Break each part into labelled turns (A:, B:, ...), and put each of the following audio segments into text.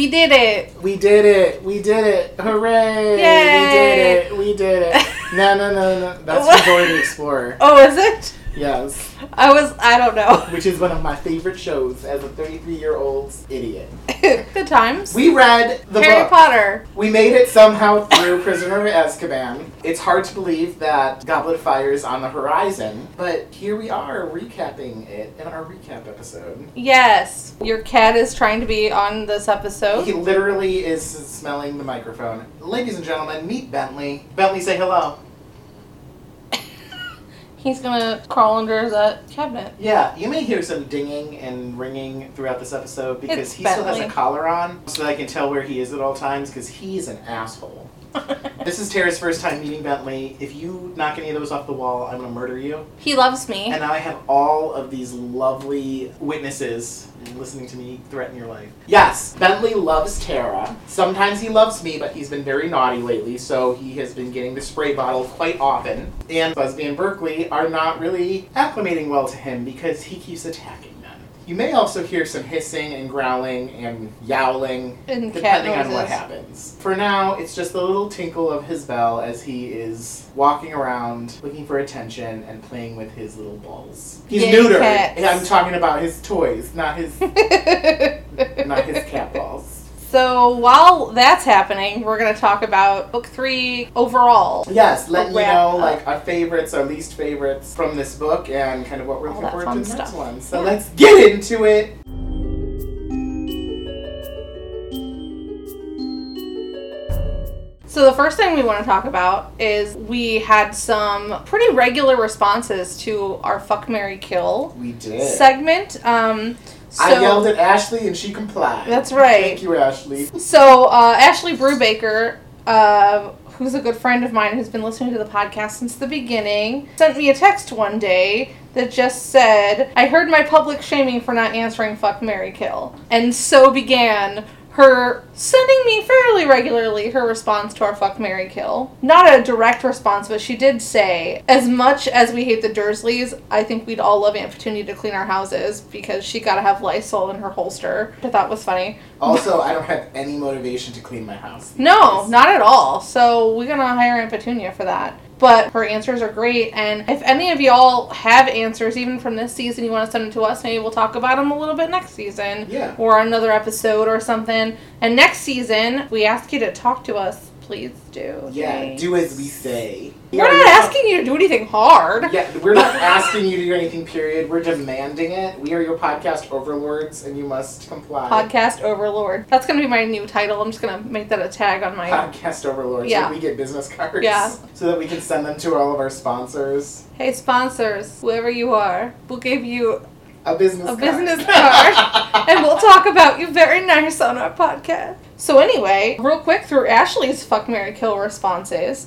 A: We did it.
B: We did it. We did it. Hooray. We did it. We did it. No, no, no, no. That's from Dora the Explorer.
A: Oh, is it?
B: Yes.
A: I was. I don't know.
B: Which is one of my favorite shows as a 33 year old idiot.
A: Good times.
B: We read the
A: Harry
B: book.
A: Potter.
B: We made it somehow through Prisoner of Azkaban. It's hard to believe that Goblet of Fire is on the horizon, but here we are recapping it in our recap episode.
A: Yes, your cat is trying to be on this episode.
B: He literally is smelling the microphone. Ladies and gentlemen, meet Bentley. Bentley, say hello.
A: He's gonna crawl under that cabinet.
B: Yeah, you may hear some dinging and ringing throughout this episode because
A: It's
B: he still has a
A: Bentley.
B: collar on, so that I can tell where he is at all times because he's an asshole. This is Tara's first time meeting Bentley. If you knock any of those off the wall, I'm gonna murder you.
A: he loves me.
B: And now I have all of these lovely witnesses listening to me threaten your life. Yes, Bentley loves Tara. Sometimes he loves me, but he's been very naughty lately, so he has been getting the spray bottle quite often. And Busby and Berkeley are not really acclimating well to him because he keeps attacking. You may also hear some hissing and growling and yowling
A: And
B: depending on what happens. For now, it's just the little tinkle of his bell as he is walking around looking for attention and playing with his little balls. He's
A: Yay,
B: neutered.
A: cats.
B: I'm talking about his toys, not his not his cat balls.
A: So while that's happening, we're gonna talk about book three overall.
B: Yes, let you
A: Wrap
B: know like our favorites, our least favorites from this book, and kind of what we're
A: All
B: looking
A: that
B: forward
A: fun
B: to the next
A: stuff.
B: one. So
A: Yeah.
B: let's get into it.
A: So the first thing we want to talk about is we had some pretty regular responses to our fuck Mary Kill
B: We did.
A: segment. Um, so
B: I yelled at Ashley and she complied.
A: That's right.
B: Thank you, Ashley.
A: So, uh, Ashley Brubaker, uh, who's a good friend of mine who's been listening to the podcast since the beginning, sent me a text one day that just said, I heard my public shaming for not answering Fuck Mary Kill. And so began her sending me fairly regularly her response to our Fuck Mary Kill. Not a direct response, but she did say, as much as we hate the Dursleys, I think we'd all love Aunt Petunia to clean our houses because she gotta have Lysol in her holster, I thought was funny.
B: Also, I don't have any motivation to clean my house.
A: No,
B: days.
A: not at all. So we're gonna hire Aunt Petunia for that. But her answers are great, and if any of y'all have answers, even from this season, you want to send them to us, maybe we'll talk about them a little bit next season,
B: Yeah.
A: or another episode or something. And next season, we ask you to talk to us. Please do.
B: Yeah,
A: Thanks.
B: do as we say.
A: We're not asking you to do anything hard.
B: Yeah, we're not asking you to do anything, period. We're demanding it. We are your podcast overlords, and you must comply.
A: Podcast Overlord. That's gonna be my new title. I'm just gonna make that a tag on my.
B: Podcast overlords.
A: Yeah.
B: So we get business cards.
A: Yeah.
B: So that we can send them to all of our sponsors.
A: Hey sponsors, whoever you are, we'll give you
B: A business
A: A
B: card.
A: business card. and we'll talk about you very nice on our podcast. So anyway, real quick through Ashley's fuck Mary Kill responses.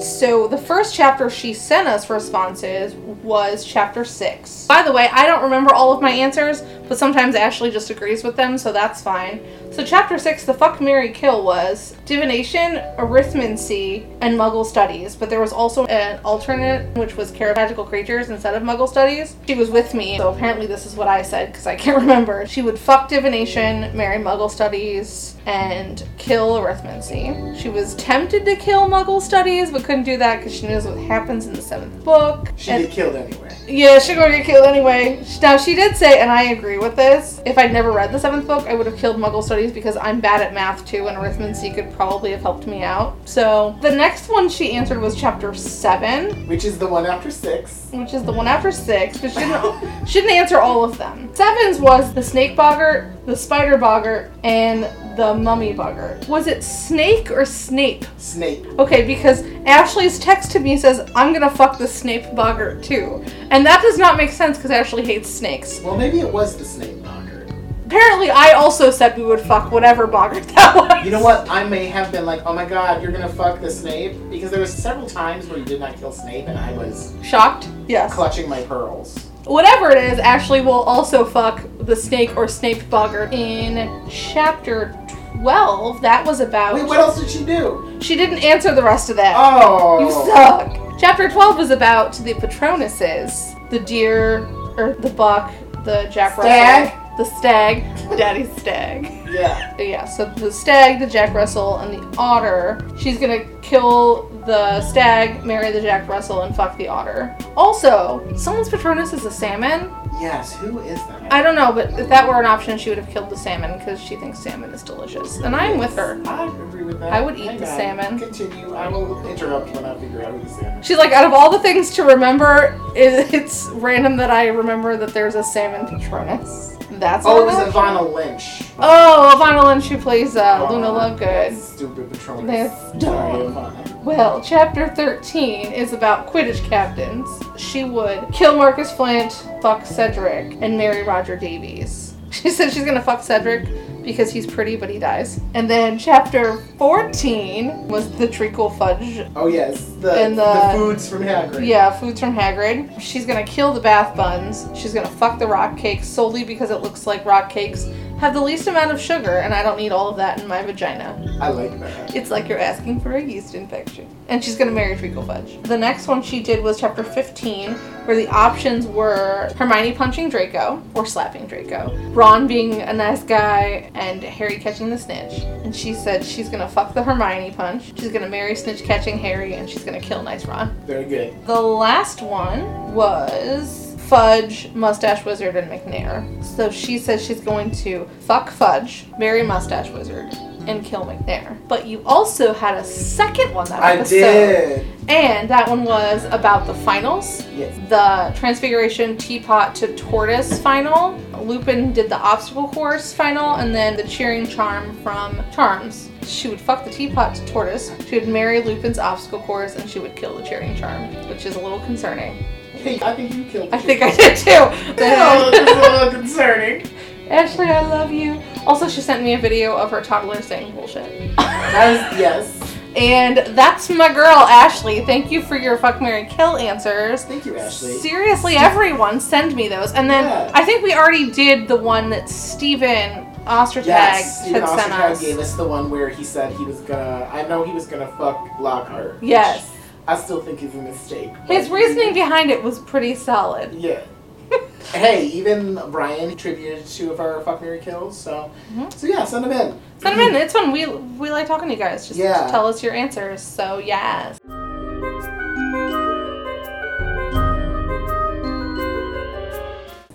A: So the first chapter she sent us responses was chapter six. By the way, I don't remember all of my answers, but sometimes Ashley just agrees with them, so that's fine. So chapter six, the fuck Mary Kill was divination, arithmancy, and Muggle studies. But there was also an alternate, which was care of magical creatures instead of Muggle studies. She was with me, so apparently this is what I said because I can't remember. She would fuck divination, marry Muggle studies, and kill arithmancy. She was tempted to kill Muggle studies, but couldn't do that because she knows what happens in the seventh book.
B: She
A: And-
B: get killed anyway.
A: Yeah, she's gonna get killed anyway. Now, she did say, and I agree with this, if I'd never read the seventh book, I would have killed Muggle Studies because I'm bad at math too, and arithmancy could probably have helped me out. So, the next one she answered was chapter seven,
B: Which is the one after six.
A: which is the one after six, but she didn't, she didn't answer all of them. Sevens was the snake boggart, the spider boggart, and the mummy boggart. Was it snake or Snape?
B: Snape.
A: Okay, because Ashley's text to me says, I'm gonna fuck the Snape boggart too. And that does not make sense because Ashley hates snakes.
B: Well, maybe it was the Snape boggart.
A: Apparently, I also said we would fuck whatever boggart that was.
B: You know what? I may have been like, oh my god, you're gonna fuck the Snape? Because there was several times where you did not kill Snape and I was
A: Shocked? Yes.
B: clutching my pearls.
A: Whatever it is, Ashley will also fuck the snake or Snape boggart in chapter 12. That was about.
B: Wait, what else did she do?
A: She didn't answer the rest of that.
B: Oh.
A: You suck. Chapter 12 was about the Patronuses the deer, or the buck, the Jack Russell. The stag, Daddy's stag.
B: Yeah.
A: Yeah, so the stag, the Jack Russell, and the otter. She's gonna kill the stag, marry the Jack Russell, and fuck the otter. Also, someone's Patronus is a salmon.
B: Yes. Who is that?
A: I don't know, but if that were an option, she would have killed the salmon because she thinks salmon is delicious. And I'm with her.
B: I agree with that.
A: I would eat
B: Hang
A: the
B: on.
A: salmon.
B: Continue. I will interrupt when I figure out who the salmon. is.
A: She's like, out of all the things to remember, it, it's random that I remember that there's a salmon Patronus. That's
B: Oh, it was
A: an.
B: Evanna Lynch.
A: Oh, Evanna Lynch who plays uh, Luna Lovegood.
B: Stupid Patronus.
A: That's
B: Sorry,
A: dumb.
B: Evanna.
A: Well, chapter 13 is about Quidditch captains. She would kill Marcus Flint, fuck Cedric, and marry Roger Davies. She said she's gonna fuck Cedric because he's pretty, but he dies. And then chapter 14 was the treacle fudge.
B: Oh yes, the
A: And
B: the,
A: the-
B: foods from Hagrid.
A: Yeah, foods from Hagrid. She's gonna kill the bath buns. She's gonna fuck the rock cakes solely because it looks like rock cakes have the least amount of sugar, and I don't need all of that in my vagina.
B: I like that.
A: It's like you're asking for a yeast infection. And she's gonna marry Treacle Fudge. The next one she did was chapter 15, where the options were Hermione punching Draco or slapping Draco, Ron being a nice guy, and Harry catching the snitch. And she said she's gonna fuck the Hermione punch, she's gonna marry snitch catching Harry, and she's gonna kill nice Ron.
B: Very good.
A: The last one was Fudge, Mustache Wizard, and McNair. So she says she's going to fuck Fudge, marry Mustache Wizard, and kill McNair. But you also had a second one that
B: I
A: episode.
B: did.
A: And that one was about the finals.
B: Yes.
A: The Transfiguration Teapot to Tortoise final. Lupin did the obstacle course final, and then the cheering charm from Charms. She would fuck the teapot to Tortoise. She would marry Lupin's obstacle course, and she would kill the cheering charm, which is a little concerning.
B: Hey, I think you killed. Me.
A: I think I did too.
B: This is a little concerning.
A: Ashley, I love you. Also, she sent me a video of her toddler saying bullshit.
B: That is yes.
A: And that's my girl, Ashley. Thank you for your fuck Mary Kill answers.
B: Thank you, Ashley.
A: Seriously, everyone, send me those. And then
B: Yeah.
A: I think we already did the one that Steven Ostertag
B: Yes,
A: had
B: Stephen
A: sent
B: Ostertag
A: us.
B: gave us the one where he said he was gonna. I know he was gonna fuck Lockhart. which
A: Yes.
B: I still think is a mistake.
A: His reasoning behind it was pretty solid.
B: Yeah. hey, even Brian contributed two of our fuck Mary kills. So,
A: Mhm.
B: so yeah, send them in.
A: Send them in. It's fun. We we like talking to you guys. Just
B: Yeah.
A: tell us your answers. So yes.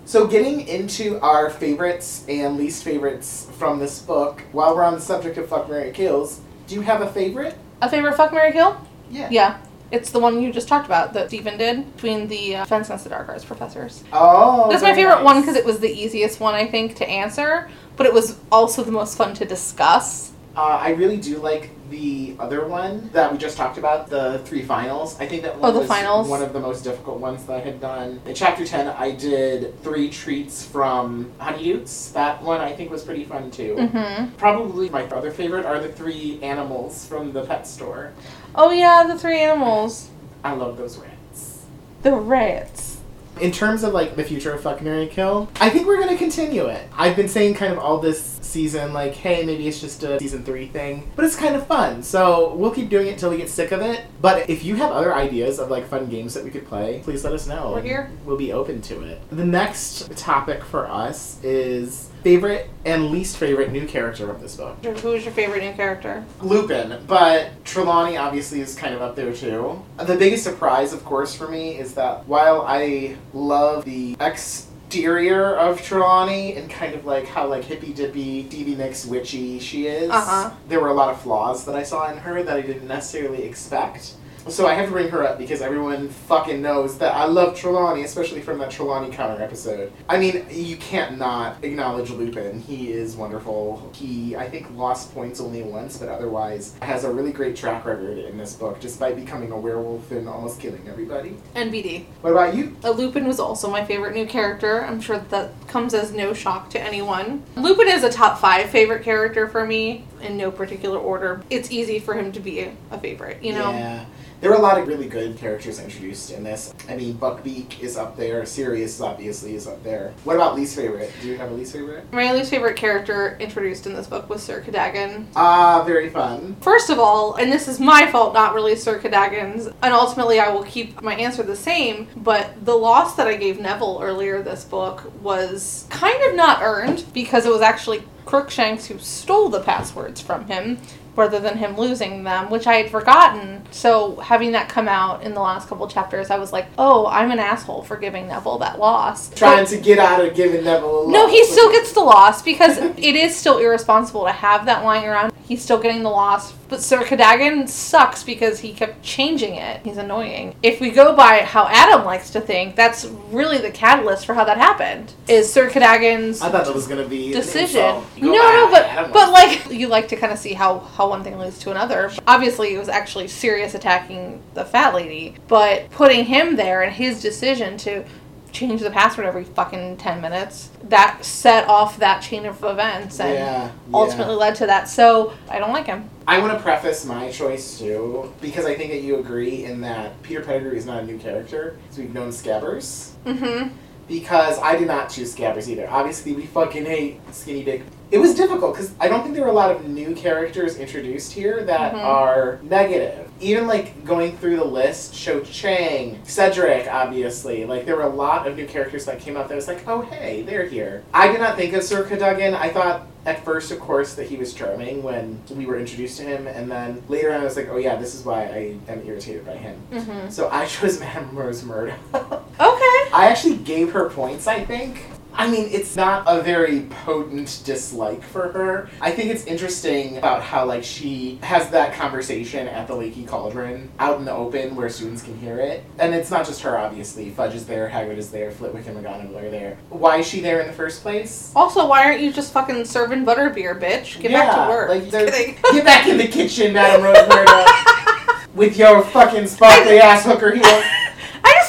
B: So, getting into our favorites and least favorites from this book, while we're on the subject of fuck Mary kills, do you have a favorite?
A: A favorite fuck Mary Kill?
B: Yeah.
A: Yeah. It's the one you just talked about that Stephen did between the uh, Fence Against the Dark Arts professors.
B: Oh.
A: That's my favorite
B: nice.
A: one because it was the easiest one I think to answer, but it was also the most fun to discuss.
B: Uh, I really do like the other one that we just talked about, the three finals. I think that one
A: Oh, the
B: was
A: finals.
B: one of the most difficult ones that I had done. In chapter 10, I did three treats from Honeydukes. That one I think was pretty fun too.
A: Mm-hmm.
B: Probably my other favorite are the three animals from the pet store.
A: Oh yeah, the three animals,
B: I love those rats.
A: the rats.
B: In terms of like the future of Fuck Mary Kill, I think we're gonna continue it. I've been saying kind of all this season, like, hey, maybe it's just a season three thing, but it's kind of fun. So we'll keep doing it until we get sick of it. But if you have other ideas of like fun games that we could play, please let us know.
A: We're here.
B: We'll be open to it. The next topic for us is favorite and least favorite new character of this book.
A: Who's your favorite new character?
B: Lupin, but Trelawney obviously is kind of up there too. The biggest surprise, of course, for me is that while I love the exterior of Trelawney and kind of like how like hippy dippy, Stevie Nicks witchy she is,
A: Uh-huh.
B: there were a lot of flaws that I saw in her that I didn't necessarily expect. So I have to bring her up because everyone fucking knows that I love Trelawney, especially from that Trelawney counter episode. I mean, you can't not acknowledge Lupin. He is wonderful. He, I think, lost points only once, but otherwise has a really great track record in this book, despite becoming a werewolf and almost killing everybody.
A: NBD.
B: What about you?
A: Uh, Lupin was also my favorite new character. I'm sure that comes as no shock to anyone. Lupin is a top five favorite character for me in no particular order. It's easy for him to be a, a favorite, you know?
B: Yeah. There were a lot of really good characters introduced in this. I mean, Buckbeak is up there. Sirius obviously is up there. What about least favorite? Do you have a least favorite?
A: My least favorite character introduced in this book was Sir Cadogan.
B: Ah, very fun.
A: First of all, and this is my fault, not really Sir Cadogan's, and ultimately I will keep my answer the same, but the loss that I gave Neville earlier this book was kind of not earned because it was actually Crookshanks who stole the passwords from him rather than him losing them, which I had forgotten. So having that come out in the last couple chapters, I was like, oh, I'm an asshole for giving Neville that loss.
B: Trying to get out of giving Neville a
A: No, he still gets the loss because it is still irresponsible to have that lying around. He's still getting the loss. But Sir Cadogan sucks because he kept changing it. He's annoying. If we go by how Adam likes to think, that's really the catalyst for how that happened. Is Sir Cadogan's
B: I thought that was gonna be
A: decision. No, no, but but like you like to kind of see how how one thing leads to another. Obviously, it was actually Sirius attacking the fat lady, but putting him there and his decision to change the password every fucking 10 minutes that set off that chain of events and
B: Yeah, yeah.
A: ultimately led to that so i don't like him
B: I want to preface my choice too, because I think that you agree in that Peter Pettigrew is not a new character, because we've known Scabbers.
A: mm-hmm
B: Because I did not choose Scabbers either. Obviously, we fucking hate Skinny Dick. It was difficult because I don't think there were a lot of new characters introduced here that
A: Mhm.
B: are negative. Even like going through the list, Cho Chang, Cedric, obviously. Like there were a lot of new characters that came up that was like, oh hey, they're here. I did not think of Sir Cadogan. I thought at first, of course, that he was charming when we were introduced to him, and then later on, I was like, oh yeah, this is why I am irritated by him.
A: mm-hmm
B: So I chose Madame Rosmerta.
A: okay
B: I actually gave her points, I think. I mean, it's not a very potent dislike for her. I think it's interesting about how, like, she has that conversation at the Leaky Cauldron out in the open where students can hear it. And it's not just her, obviously. Fudge is there, Hagrid is there, Flitwick and McGonagall are there. Why is she there in the first place?
A: also why aren't you just fucking serving butterbeer bitch get back to work
B: like. Get back in the kitchen, Madame Rose with your fucking sparkly ass hooker heel.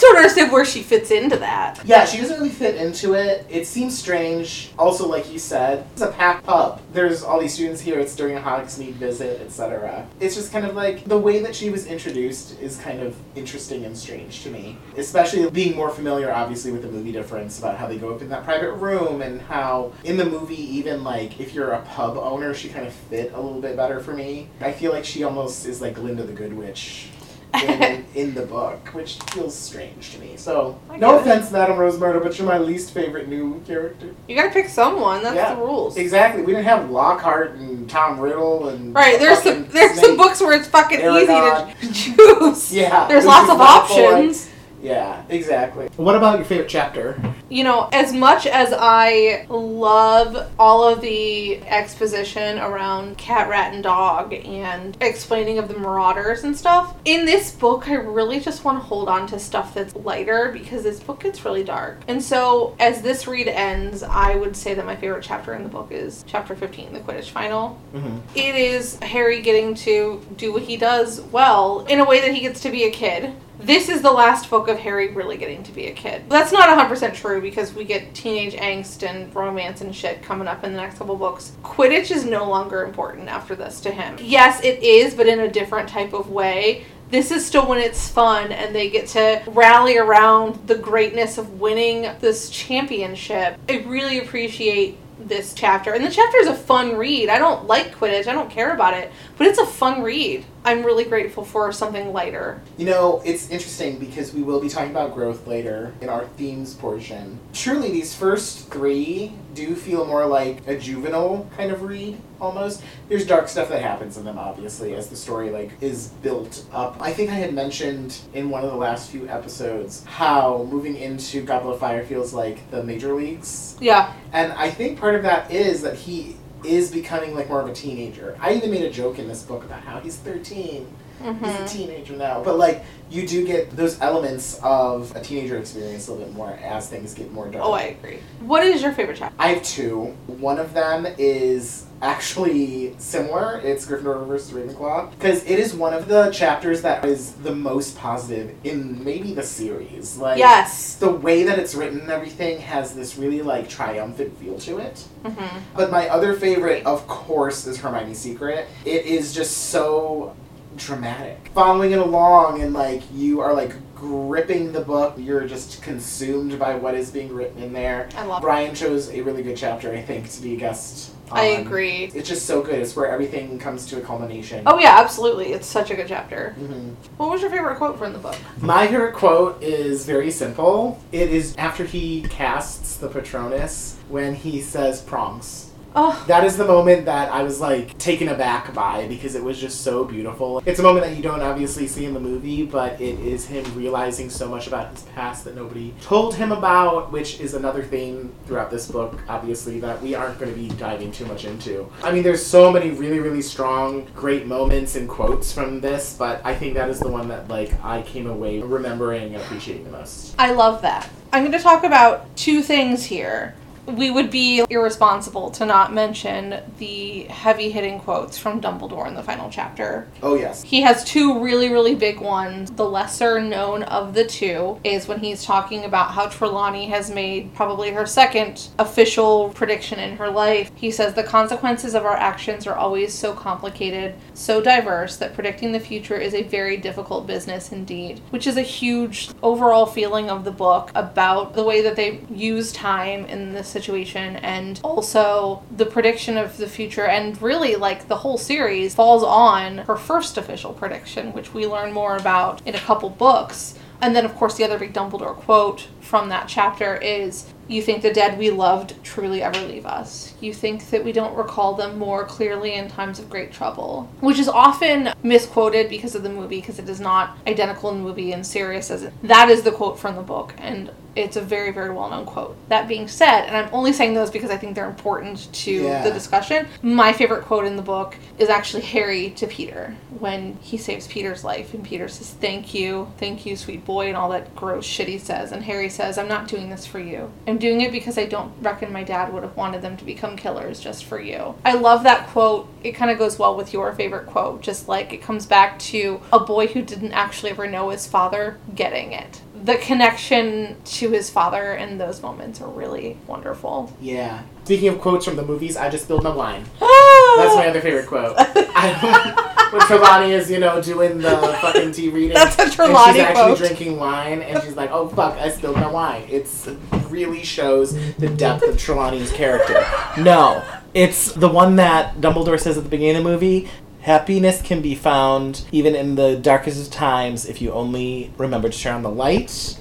A: I of understand where she fits into that
B: Yeah, she doesn't really fit into it. It seems strange. Also, like you said, it's a packed pub. There's all these students here. It's during a Hogsmeade visit, etc. It's just kind of like the way that she was introduced is kind of interesting and strange to me. Especially being more familiar, obviously, with the movie difference about how they go up in that private room and how in the movie, even like if you're a pub owner, she kind of fit a little bit better for me. I feel like she almost is like Glinda the Good Witch in, in the book, which feels strange to me. So, no
A: get it.
B: offense, Madame Rosmerta, but you're my least favorite new character.
A: you gotta pick someone that's
B: Yeah,
A: the rules
B: Exactly. We didn't have Lockhart and Tom Riddle and
A: Right, there's some
B: fucking
A: there's some books where it's fucking
B: Aragog.
A: easy to choose.
B: Yeah,
A: There's lots of
B: helpful, like-
A: options.
B: Yeah, exactly. What about your favorite chapter?
A: You know, as much as I love all of the exposition around cat, rat, and dog and explaining of the marauders and stuff, in this book, I really just want to hold on to stuff that's lighter because this book gets really dark. And so, as this read ends, I would say that my favorite chapter in the book is chapter 15, the Quidditch final.
B: Mm-hmm.
A: It is Harry getting to do what he does well in a way that he gets to be a kid. This is the last book of Harry really getting to be a kid. That's not 100% true because we get teenage angst and romance and shit coming up in the next couple books. Quidditch is no longer important after this to him. Yes, it is, but in a different type of way. This is still when it's fun and they get to rally around the greatness of winning this championship. I really appreciate this chapter. And the chapter is a fun read. I don't like Quidditch, I don't care about it, but it's a fun read. I'm really grateful for something lighter.
B: You know, it's interesting because we will be talking about growth later in our themes portion. Truly, these first three do feel more like a juvenile kind of read, almost. There's dark stuff that happens in them, obviously, as the story like is built up. I think I had mentioned in one of the last few episodes how moving into Goblet of Fire feels like the major leagues.
A: Yeah.
B: And I think part of that is that he is becoming like more of a teenager. I even made a joke in this book about how he's 13 he's a
A: hmm
B: teenager now. But like you do get those elements of a teenager experience a little bit more as things get more dark.
A: Oh, I agree. What is your favorite chapter?
B: I have two. One of them is actually similar. It's Gryffindor versus Ravenclaw because it is one of the chapters that is the most positive in maybe the series. Like
A: Yes.
B: the way that it's written and everything has this really like triumphant feel to it.
A: hmm
B: But my other favorite, of course, is Hermione's Secret. It is just so dramatic. Following it along and like you are like gripping the book, you're just consumed by what is being written in there.
A: I love it.
B: Brian chose a really good chapter, I think, to be a guest.
A: I agree.
B: It's just so good. It's where everything comes to a culmination.
A: Oh yeah, absolutely. It's such a good chapter.
B: Mhm.
A: What was your favorite quote from the book?
B: My favorite quote is very simple. It is after he casts the Patronus when he says prongs.
A: Oh,
B: That is the moment that I was like taken aback by because it was just so beautiful. It's a moment that you don't obviously see in the movie, but it is him realizing so much about his past that nobody told him about, which is another theme throughout this book, obviously, that we aren't going to be diving too much into. I mean, there's so many really, really strong, great moments and quotes from this, but I think that is the one that like I came away remembering and appreciating the most.
A: I love that. I'm going to talk about two things here. We would be irresponsible to not mention the heavy hitting quotes from Dumbledore in the final chapter.
B: Oh yes.
A: He has two really, really big ones. The lesser known of the two is when he's talking about how Trelawney has made probably her second official prediction in her life. He says the consequences of our actions are always so complicated, so diverse, that predicting the future is a very difficult business indeed. Which is a huge overall feeling of the book about the way that they use time in this situation and also the prediction of the future and really like the whole series falls on her first official prediction which we learn more about in a couple books. And then of course the other big dumbledore quote from that chapter is you think the dead we loved truly ever leave us. You think that we don't recall them more clearly in times of great trouble, which is often misquoted because of the movie, because it is not identical in the movie and serious as it. That is the quote from the book, and it's a very, very well known quote. That being said, and I'm only saying those because I think they're important to
B: Yeah.
A: the discussion, my favorite quote in the book is actually Harry to Peter when he saves Peter's life, and Peter says, Thank you, thank you, sweet boy, and all that gross shit he says. And Harry says, I'm not doing this for you. I'm doing it because I don't reckon my dad would have wanted them to become killers just for you. I love that quote. It kind of goes well with your favorite quote, just like it comes back to a boy who didn't actually ever know his father getting it. The connection to his father in those moments are really wonderful.
B: Yeah. Speaking of quotes from the movies, I just build my wine. That's my other favorite quote. I, when Trelawney is, you know, doing the fucking tea reading.
A: That's a
B: and
A: Trelawney
B: she's actually
A: quote.
B: drinking wine, and she's like, "Oh fuck, I spilled my wine." It's really shows the depth of Trelawney's character. No, it's the one that Dumbledore says at the beginning of the movie. Happiness can be found even in the darkest of times if you only remember to turn on the light.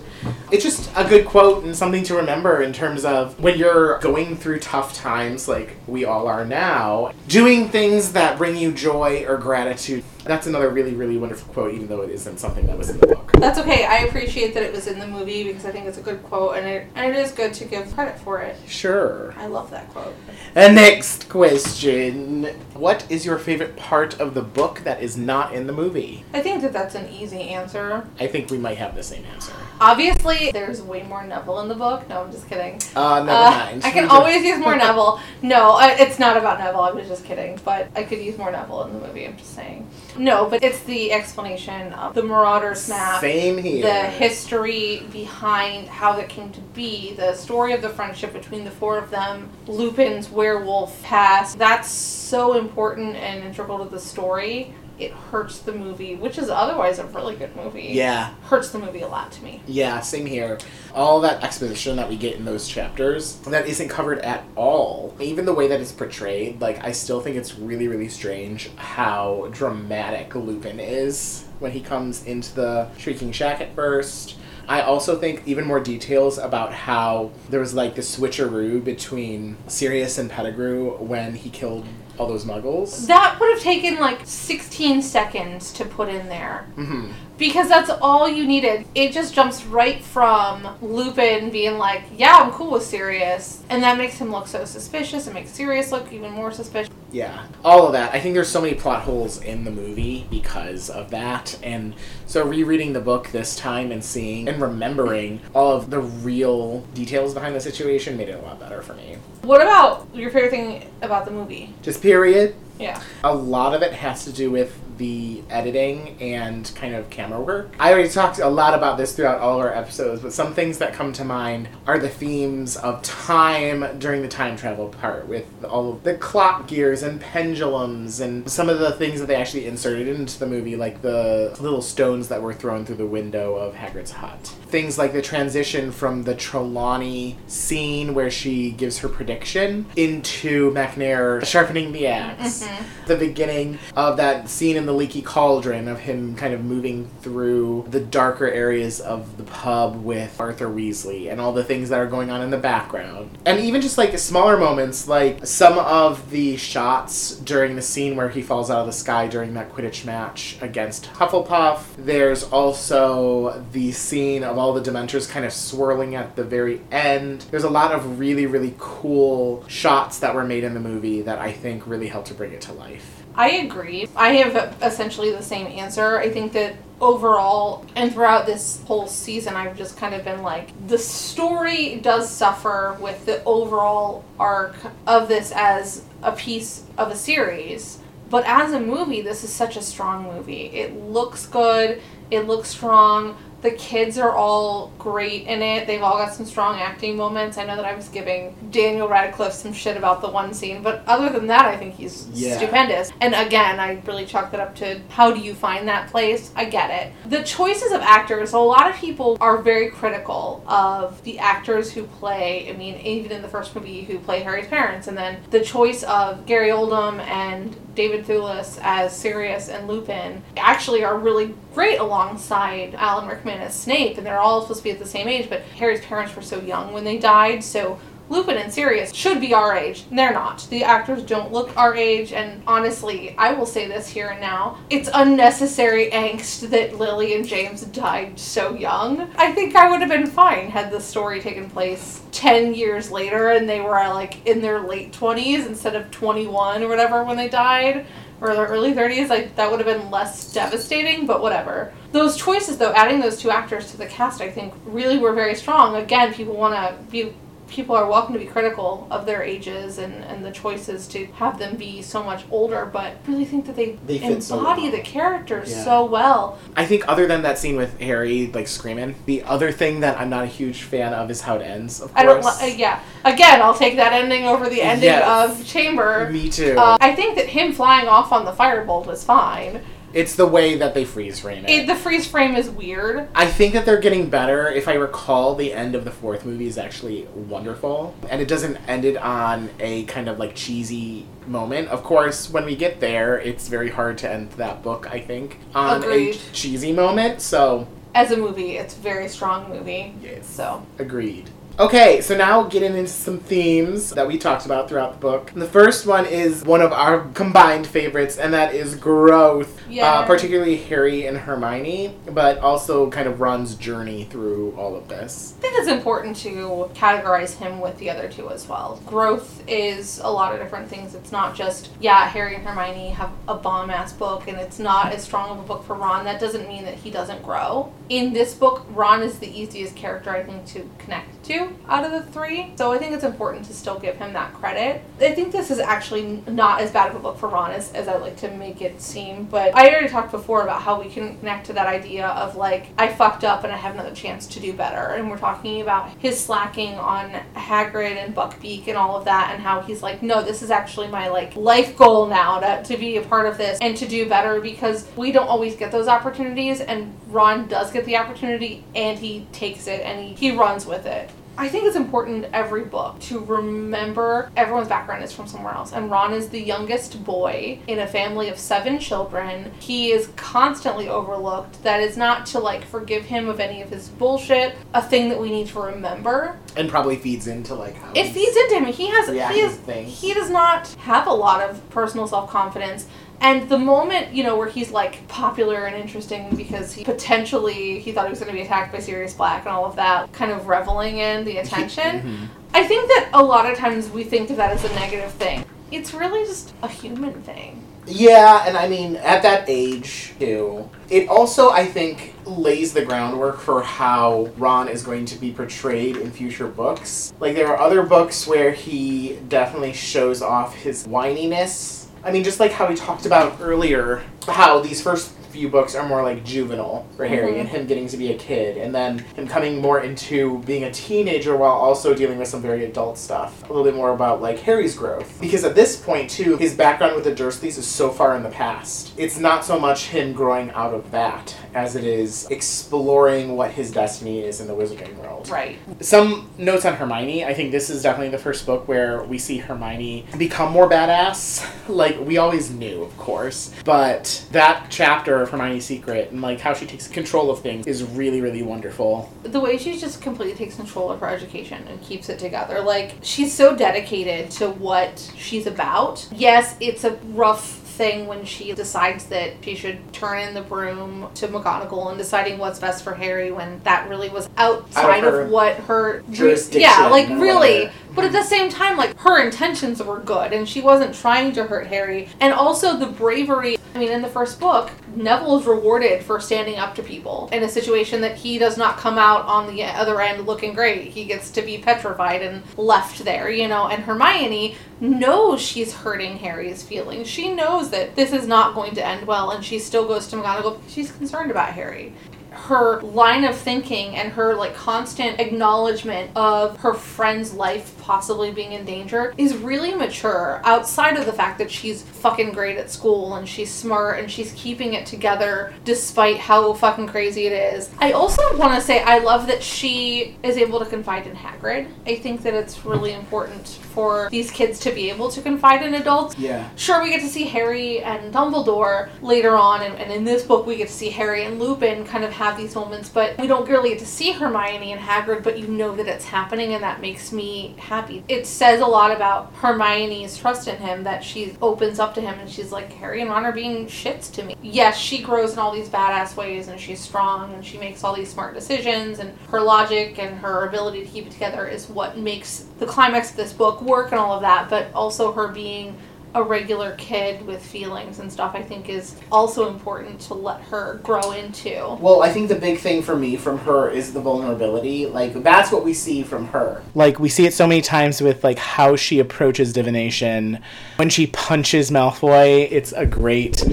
B: It's just a good quote and something to remember in terms of when you're going through tough times like we all are now, doing things that bring you joy or gratitude. That's another really, really wonderful quote, even though it isn't something that was in the book.
A: That's okay. I appreciate that it was in the movie because I think it's a good quote and it, and it is good to give credit for it.
B: Sure.
A: I love that quote.
B: And next question What is your favorite part of the book that is not in the movie?
A: I think that that's an easy answer.
B: I think we might have the same answer.
A: Obviously, there's way more Neville in the book. No, I'm just kidding.
B: Uh, never
A: Uh,
B: mind.
A: I can always use more Neville. No, it's not about Neville. I was just kidding. But I could use more Neville in the movie. I'm just saying. No, but it's the explanation of the Marauder's map.
B: Same here.
A: the history behind how that came to be, the story of the friendship between the four of them, Lupin's werewolf past. That's so important and integral to the story. It hurts the movie, which is otherwise a really good movie.
B: Yeah.
A: Hurts the movie a lot to me.
B: Yeah, same here. All that exposition that we get in those chapters that isn't covered at all. Even the way that it's portrayed, like I still think it's really, really strange how dramatic Lupin is when he comes into the Shrieking Shack at first. I also think even more details about how there was like the switcheroo between Sirius and Pettigrew when he killed all those muggles.
A: That would have taken like 16 seconds to put in there.
B: hmm
A: Because that's all you needed. It just jumps right from Lupin being like, yeah, I'm cool with Sirius. And that makes him look so suspicious. It makes Sirius look even more suspicious.
B: Yeah, all of that. I think there's so many plot holes in the movie because of that. And so rereading the book this time and seeing and remembering all of the real details behind the situation made it a lot better for me.
A: What about your favorite thing about the movie?
B: Just period.
A: Yeah.
B: A lot of it has to do with the editing and kind of camera work. I already talked a lot about this throughout all our episodes, but some things that come to mind are the themes of time during the time travel part with all of the clock gears and pendulums and some of the things that they actually inserted into the movie, like the little stones that were thrown through the window of Hagrid's hut. Things like the transition from the Trelawney scene where she gives her prediction into McNair sharpening the ax mm-hmm. The beginning of that scene in the leaky cauldron of him kind of moving through the darker areas of the pub with Arthur Weasley and all the things that are going on in the background. And even just like smaller moments, like some of the shots during the scene where he falls out of the sky during that Quidditch match against Hufflepuff. There's also the scene of all the Dementors kind of swirling at the very end. There's a lot of really, really cool shots that were made in the movie that I think really helped to bring it to life.
A: I agree. I have essentially the same answer. I think that overall and throughout this whole season, I've just kind of been like, the story does suffer with the overall arc of this as a piece of a series. But as a movie, this is such a strong movie. It looks good, it looks strong. The kids are all great in it. They've all got some strong acting moments. I know that I was giving Daniel Radcliffe some shit about the one scene, but other than that, I think he's
B: Yeah.
A: stupendous. And again, I really chalked that up to how do you find that place? I get it. The choices of actors, a lot of people are very critical of the actors who play, I mean, even in the first movie, who play Harry's parents, and then the choice of Gary Oldman and David Thewlis as Sirius and Lupin actually are really great alongside Alan Rickman as Snape, and they're all supposed to be at the same age, but Harry's parents were so young when they died, so Lupin and Sirius should be our age. They're not. The actors don't look our age, and honestly, I will say this here and now. It's unnecessary angst that Lily and James died so young. I think I would have been fine had the story taken place 10 years later and they were like in their late 20s instead of 21 or whatever when they died. Or their early 30s, like that would have been less devastating, but whatever. Those choices, though, adding those two actors to the cast, I think really were very strong. Again, people want to be people are welcome to be critical of their ages and, and the choices to have them be so much older, but I really think that they,
B: They fit so
A: embody
B: well.
A: the characters
B: Yeah.
A: so well.
B: I think other than that scene with Harry like screaming, the other thing that I'm not a huge fan of is how it ends. Of
A: I don't.
B: course.
A: Li- uh, yeah. Again, I'll take that ending over the ending
B: Yes.
A: of Chamber.
B: Me too.
A: Uh, I think that him flying off on the firebolt was fine.
B: It's the way that they freeze frame it.
A: It, the freeze frame is weird.
B: I think that they're getting better. If I recall, the end of the fourth movie is actually wonderful, and it doesn't end it on a kind of like cheesy moment. Of course, when we get there, it's very hard to end that book. I think on
A: Agreed.
B: a cheesy moment. So
A: As a movie, it's a very strong movie.
B: Yes.
A: So
B: Agreed. Okay, so now getting into some themes that we talked about throughout the book. The first one is one of our combined favorites, and that is growth.
A: Yeah.
B: Uh, particularly Harry and Hermione, but also kind of Ron's journey through all of this.
A: I think it's important to categorize him with the other two as well. Growth is a lot of different things. It's not just, yeah, Harry and Hermione have a bomb ass book and it's not as strong of a book for Ron. That doesn't mean that he doesn't grow. In this book, Ron is the easiest character, I think, to connect to out of the three. So I think it's important to still give him that credit. I think this is actually not as bad of a book for Ron as, as I like to make it seem. But I already talked before about how we can connect to that idea of like, I fucked up and I have another chance to do better. And we're talking about his slacking on Hagrid and Buckbeak and all of that, and how he's like, no, this is actually my like life goal now to, to be a part of this and to do better because we don't always get those opportunities. And Ron does get the opportunity and he takes it and he, he runs with it. I think it's important in every book to remember everyone's background is from somewhere else. And Ron is the youngest boy in a family of seven children. He is constantly overlooked. That is not to like forgive him of any of his bullshit, a thing that we need to remember.
B: And probably feeds into like how
A: It feeds into him. He has he is he does not have a lot of personal self confidence. And the moment, you know, where he's like popular and interesting because he potentially he thought he was going to be attacked by Sirius Black and all of that, kind of reveling in the attention.
B: Mhm.
A: I think that a lot of times we think of that as a negative thing. It's really just a human thing.
B: Yeah, and I mean, at that age, too, it also, I think, lays the groundwork for how Ron is going to be portrayed in future books. Like, there are other books where he definitely shows off his whininess I mean, just like how we talked about earlier, how these first few books are more like juvenile for Harry
A: Mhm.
B: and him getting to be a kid, and then him coming more into being a teenager while also dealing with some very adult stuff. A little bit more about like Harry's growth. Because at this point, too, his background with the Dursleys is so far in the past. It's not so much him growing out of that as it is exploring what his destiny is in the wizarding world.
A: Right.
B: Some notes on Hermione. I think this is definitely the first book where we see Hermione become more badass. Like we always knew, of course, but that chapter of Hermione's secret and like how she takes control of things is really, really wonderful.
A: the way she just completely takes control of her education and keeps it together. Like she's so dedicated to what she's about. Yes, it's a rough thing when she decides that she should turn in the broom to McGonagall and deciding what's best for Harry when that really was outside
B: her
A: of what her
B: jurisdiction
A: Yeah, like really.
B: whatever.
A: But at the same time, like her intentions were good and she wasn't trying to hurt Harry. And also the bravery. I mean, in the first book, Neville is rewarded for standing up to people in a situation that he does not come out on the other end looking great. He gets to be petrified and left there, you know. And Hermione knows she's hurting Harry's feelings. She knows that this is not going to end well, and she still goes to McGonagall she's concerned about Harry her line of thinking and her like constant acknowledgement of her friend's life possibly being in danger is really mature outside of the fact that she's fucking great at school and she's smart and she's keeping it together despite how fucking crazy it is. I also want to say I love that she is able to confide in Hagrid. I think that it's really important for these kids to be able to confide in adults
B: Yeah.
A: sure we get to see harry and dumbledore later on and, and in this book we get to see harry and lupin kind of have these moments but we don't really get to see hermione and hagrid but you know that it's happening and that makes me happy it says a lot about hermione's trust in him that she opens up to him and she's like harry and ron are being shits to me. Yes she grows in all these badass ways and she's strong and she makes all these smart decisions and her logic and her ability to keep it together is what makes the climax of this book work and all of that but also her being a regular kid with feelings and stuff, I think is also important to let her grow into.
B: Well, I think the big thing for me from her is the vulnerability. Like that's what we see from her. Like we see it so many times with like how she approaches divination. When she punches Malfoy, it's a great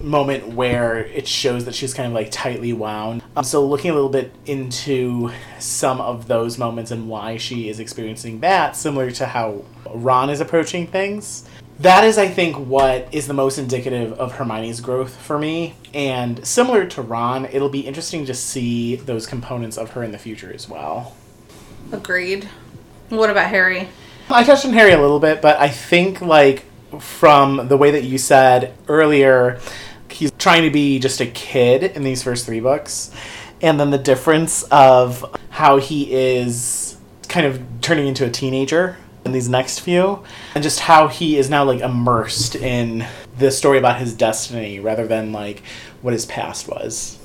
B: moment where it shows that she's kind of like tightly wound. Um, so looking a little bit into some of those moments and why she is experiencing that, similar to how Ron is approaching things. That is, I think, what is the most indicative of Hermione's growth for me. And similar to Ron, it'll be interesting to see those components of her in the future as well.
A: Agreed. What about Harry?
B: I touched on Harry a little bit, but I think, like, from the way that you said earlier, he's trying to be just a kid in these first three books. And then the difference of how he is kind of turning into a teenager in these next few, and just how he is now, like, immersed in the story about his destiny rather than, like, what his past was.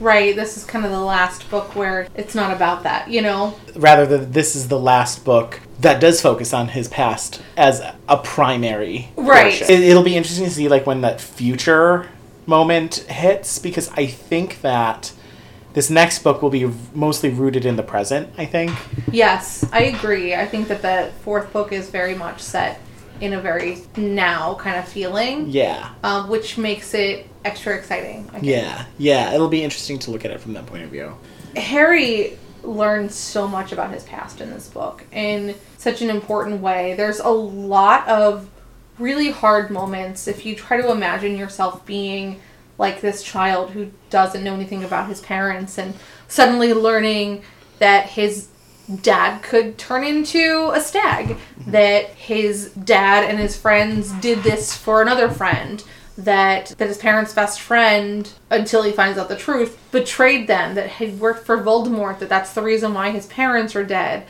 A: Right, this is kind of the last book where it's not about that, you know?
B: rather than this is the last book that does focus on his past as a primary
A: Right.
B: portion. It'll be interesting to see like when that future moment hits because I think that this next book will be mostly rooted in the present. I think.
A: Yes, I agree. I think that the fourth book is very much set in a very now kind of feeling,
B: Yeah.
A: um, which makes it extra exciting. I think.
B: Yeah. Yeah. It'll be interesting to look at it from that point of view.
A: Harry learns so much about his past in this book in such an important way. There's a lot of really hard moments if you try to imagine yourself being like this child who doesn't know anything about his parents and suddenly learning that his dad could turn into a stag, mm-hmm. that his dad and his friends did this for another friend, that that his parents' best friend, until he finds out the truth, betrayed them, that he worked for Voldemort, that that's the reason why his parents are dead.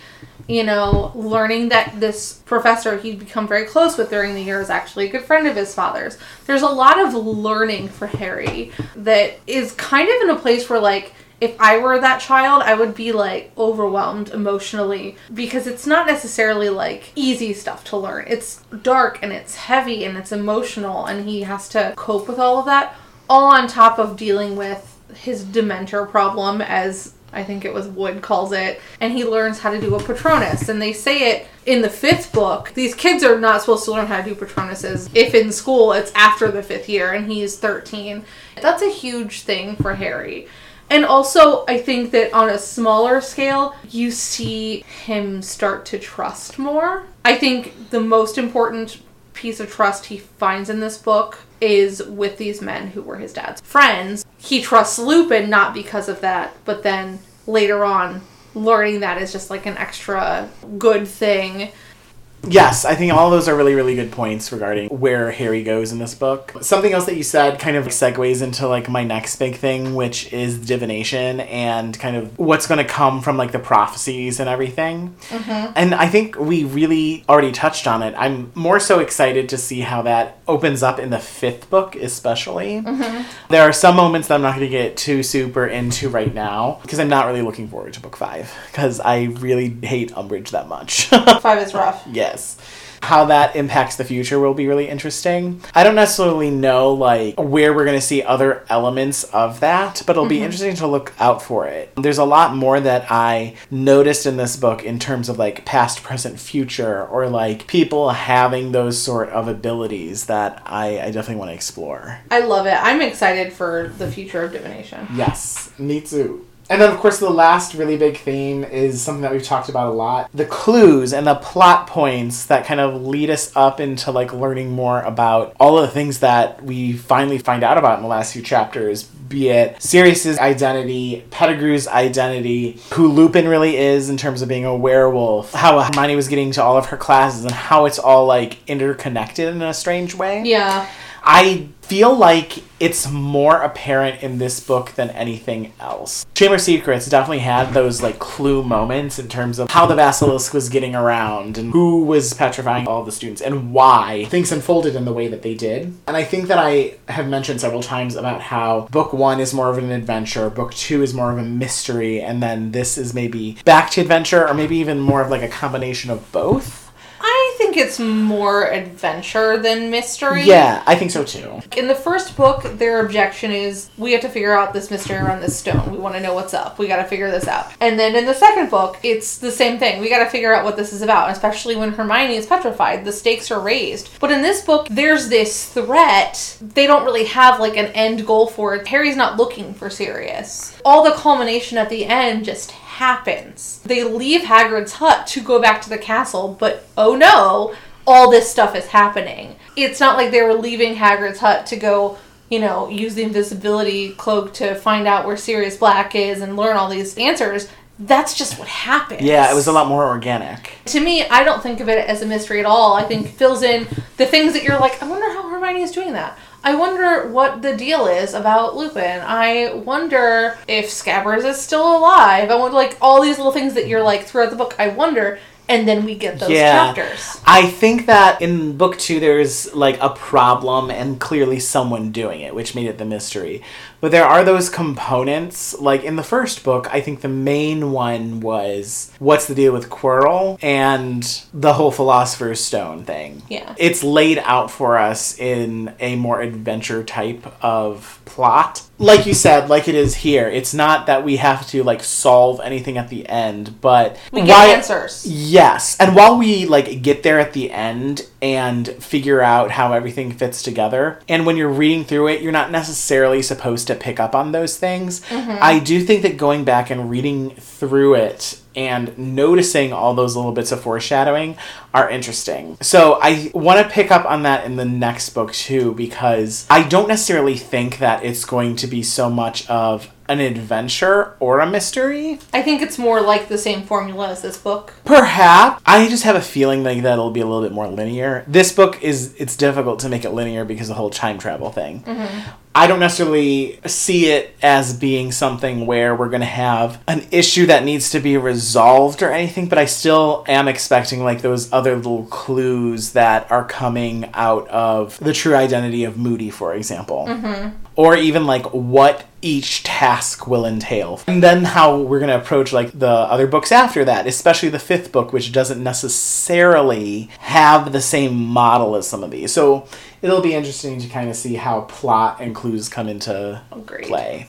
A: You know, learning that this professor he'd become very close with during the year is actually a good friend of his father's. There's a lot of learning for Harry that is kind of in a place where like if I were that child, I would be like overwhelmed emotionally because it's not necessarily like easy stuff to learn. It's dark and it's heavy and it's emotional, and he has to cope with all of that, all on top of dealing with his dementor problem as I think it was Wood calls it, and he learns how to do a Patronus. And they say it in the fifth book. These kids are not supposed to learn how to do Patronuses. If in school, it's after the fifth year, and he's 13. That's a huge thing for Harry. And also, I think that on a smaller scale, you see him start to trust more. I think the most important piece of trust he finds in this book is with these men who were his dad's friends. He trusts Lupin not because of that, but then later on, learning that is just like an extra good thing.
B: Yes, I think all those are really, really good points regarding where Harry goes in this book. Something else that you said kind of segues into like my next big thing, which is divination and kind of what's going to come from like the prophecies and everything. Mm-hmm. And I think we really already touched on it. I'm more so excited to see how that opens up in the fifth book, especially. Mm-hmm. There are some moments that I'm not going to get too super into right now because I'm not really looking forward to book five because I really hate Umbridge that much.
A: Five is rough.
B: How that impacts the future will be really interesting. I don't necessarily know like where we're going to see other elements of that, but it'll be mm-hmm. interesting to look out for it. There's a lot more that I noticed in this book in terms of like past, present, future, or like people having those sort of abilities that I, I definitely want to explore.
A: I love it. I'm excited for the future of divination.
B: Yes, me too. And then, of course, the last really big theme is something that we've talked about a lot the clues and the plot points that kind of lead us up into like learning more about all of the things that we finally find out about in the last few chapters be it Sirius's identity, Pettigrew's identity, who Lupin really is in terms of being a werewolf, how Hermione was getting to all of her classes, and how it's all like interconnected in a strange way.
A: Yeah.
B: I feel like it's more apparent in this book than anything else. Chamber Secrets definitely had those like clue moments in terms of how the basilisk was getting around and who was petrifying all the students and why things unfolded in the way that they did. And I think that I have mentioned several times about how book one is more of an adventure, book two is more of a mystery, and then this is maybe back to adventure or maybe even more of like a combination of both.
A: Think it's more adventure than mystery.
B: Yeah, I think so too.
A: In the first book, their objection is we have to figure out this mystery around this stone. We want to know what's up. We got to figure this out. And then in the second book, it's the same thing. We got to figure out what this is about, especially when Hermione is petrified. The stakes are raised. But in this book, there's this threat. They don't really have like an end goal for it. Harry's not looking for Sirius. All the culmination at the end just happens. They leave Hagrid's hut to go back to the castle, but oh no, all this stuff is happening. It's not like they were leaving Hagrid's hut to go, you know, use the invisibility cloak to find out where Sirius Black is and learn all these answers. That's just what happens.
B: Yeah, it was a lot more organic.
A: To me, I don't think of it as a mystery at all. I think it fills in the things that you're like, I wonder how Hermione is doing that. I wonder what the deal is about Lupin. I wonder if Scabbers is still alive. I wonder, like, all these little things that you're like throughout the book. I wonder, and then we get those
B: Yeah.
A: chapters.
B: I think that in book two, there's like a problem and clearly someone doing it, which made it the mystery. But there are those components. Like in the first book, I think the main one was what's the deal with Quirrell and the whole Philosopher's Stone thing.
A: Yeah.
B: It's laid out for us in a more adventure type of plot. Like you said, like it is here, it's not that we have to like solve anything at the end, but
A: We get
B: while-
A: answers.
B: Yes, and while we like get there at the end and figure out how everything fits together, and when you're reading through it, you're not necessarily supposed to pick up on those things. Mm-hmm. I do think that going back and reading through it and noticing all those little bits of foreshadowing are interesting. So I want to pick up on that in the next book too because I don't necessarily think that it's going to be so much of an adventure or a mystery.
A: I think it's more like the same formula as this book.
B: Perhaps. I just have a feeling like that it'll be a little bit more linear. This book is it's difficult to make it linear because of the whole time travel thing. Mm-hmm. I don't necessarily see it as being something where we're going to have an issue that needs to be resolved or anything, but I still am expecting like those other little clues that are coming out of the true identity of Moody, for example. Mm-hmm. Or even like what each task will entail. And then how we're going to approach like the other books after that, especially the fifth book, which doesn't necessarily have the same model as some of these. So it'll be interesting to kind of see how plot and clues come into
A: oh,
B: play.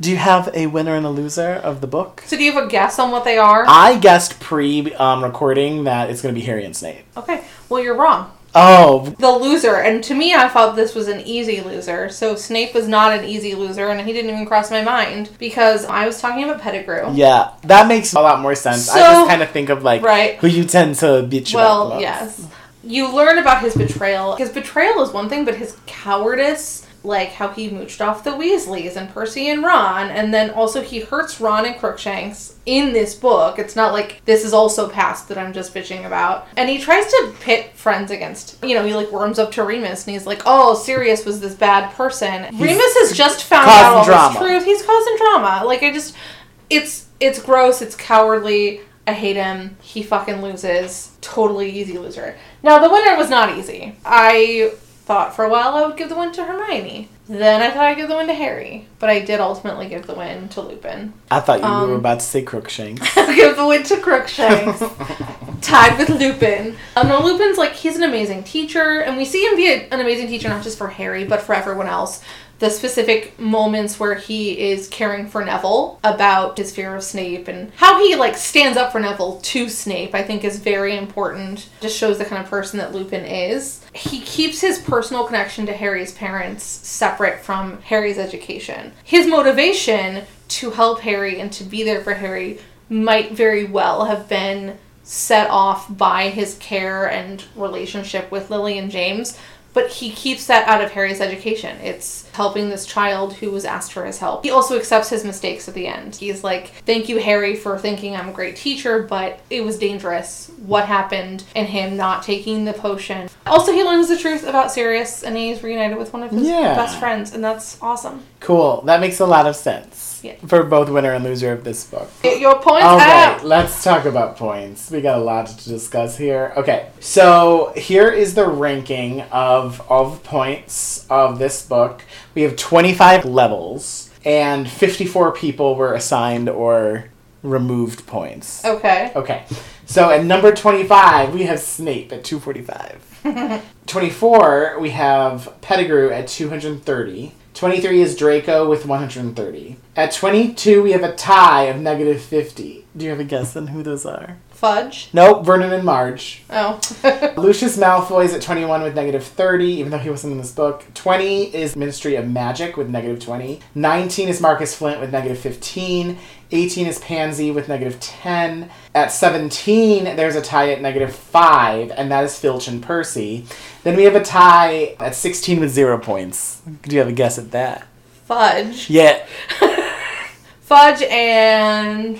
B: Do you have a winner and a loser of the book?
A: So, do you have a guess on what they are?
B: I guessed pre um, recording that it's going to be Harry and Snape.
A: Okay. Well, you're wrong.
B: Oh,
A: The loser, and to me, I thought this was an easy loser. So Snape was not an easy loser, and he didn't even cross my mind because I was talking about Pettigrew.
B: yeah. That makes a lot more sense. I just kind of think of like
A: Right.
B: who you tend to bitch about.
A: Well, yes. You learn about his betrayal. His betrayal is one thing, but his cowardice, like how he mooched off the Weasleys and Percy and Ron, and then also he hurts Ron and Crookshanks in this book. It's not like this is also past that I'm just bitching about. And he tries to pit friends against, you know, he like worms up to Remus and he's like, oh, Sirius was this bad person. Remus has just found out all
B: drama.
A: this truth. He's causing drama. Like, I just, it's, it's gross, it's cowardly. I hate him. He fucking loses. Totally easy loser. Now, the winner was not easy. I thought for a while I would give the win to Hermione. Then I thought I'd give the win to Harry. But I did ultimately give the win to Lupin.
B: I thought you
A: Um,
B: were about to say Crookshanks.
A: Give the win to Crookshanks. Tied with Lupin. Um, no, Lupin's like, he's an amazing teacher. And we see him be a- an amazing teacher not just for Harry, but for everyone else. The specific moments where he is caring for Neville about his fear of Snape and how he like stands up for Neville to Snape, I think is very important. Just shows the kind of person that Lupin is. He keeps his personal connection to Harry's parents separate from Harry's education. His motivation to help Harry and to be there for Harry might very well have been set off by his care and relationship with Lily and James, but he keeps that out of Harry's education. It's helping this child who was asked for his help. He also accepts his mistakes at the end. He's like, Thank you, Harry, for thinking I'm a great teacher, but it was dangerous. What happened and him not taking the potion. Also, he learns the truth about Sirius and he's reunited with one of his
B: Yeah.
A: best friends, and that's awesome.
B: cool. That makes a lot of sense.
A: Yeah.
B: For both winner and loser of this book.
A: Get your points
B: All right,
A: out.
B: let's talk about points. We got a lot to discuss here. Okay, so here is the ranking of all the points of this book. We have 25 levels, and 54 people were assigned or removed points.
A: Okay.
B: Okay, so at number 25, we have Snape at 245. 24, we have Pettigrew at 230. 23 is Draco with 130. At 22, we have a tie of negative 50. Do you have a guess on who those are?
A: Fudge.
B: Nope, Vernon and Marge.
A: Oh.
B: Lucius Malfoy is at 21 with negative 30, even though he wasn't in this book. 20 is Ministry of Magic with negative 20. 19 is Marcus Flint with negative 15. 18 is Pansy with negative 10. At 17, there's a tie at negative 5, and that is Filch and Percy. Then we have a tie at 16 with zero points. Do you have a guess at that?
A: Fudge.
B: Yeah,
A: Fudge and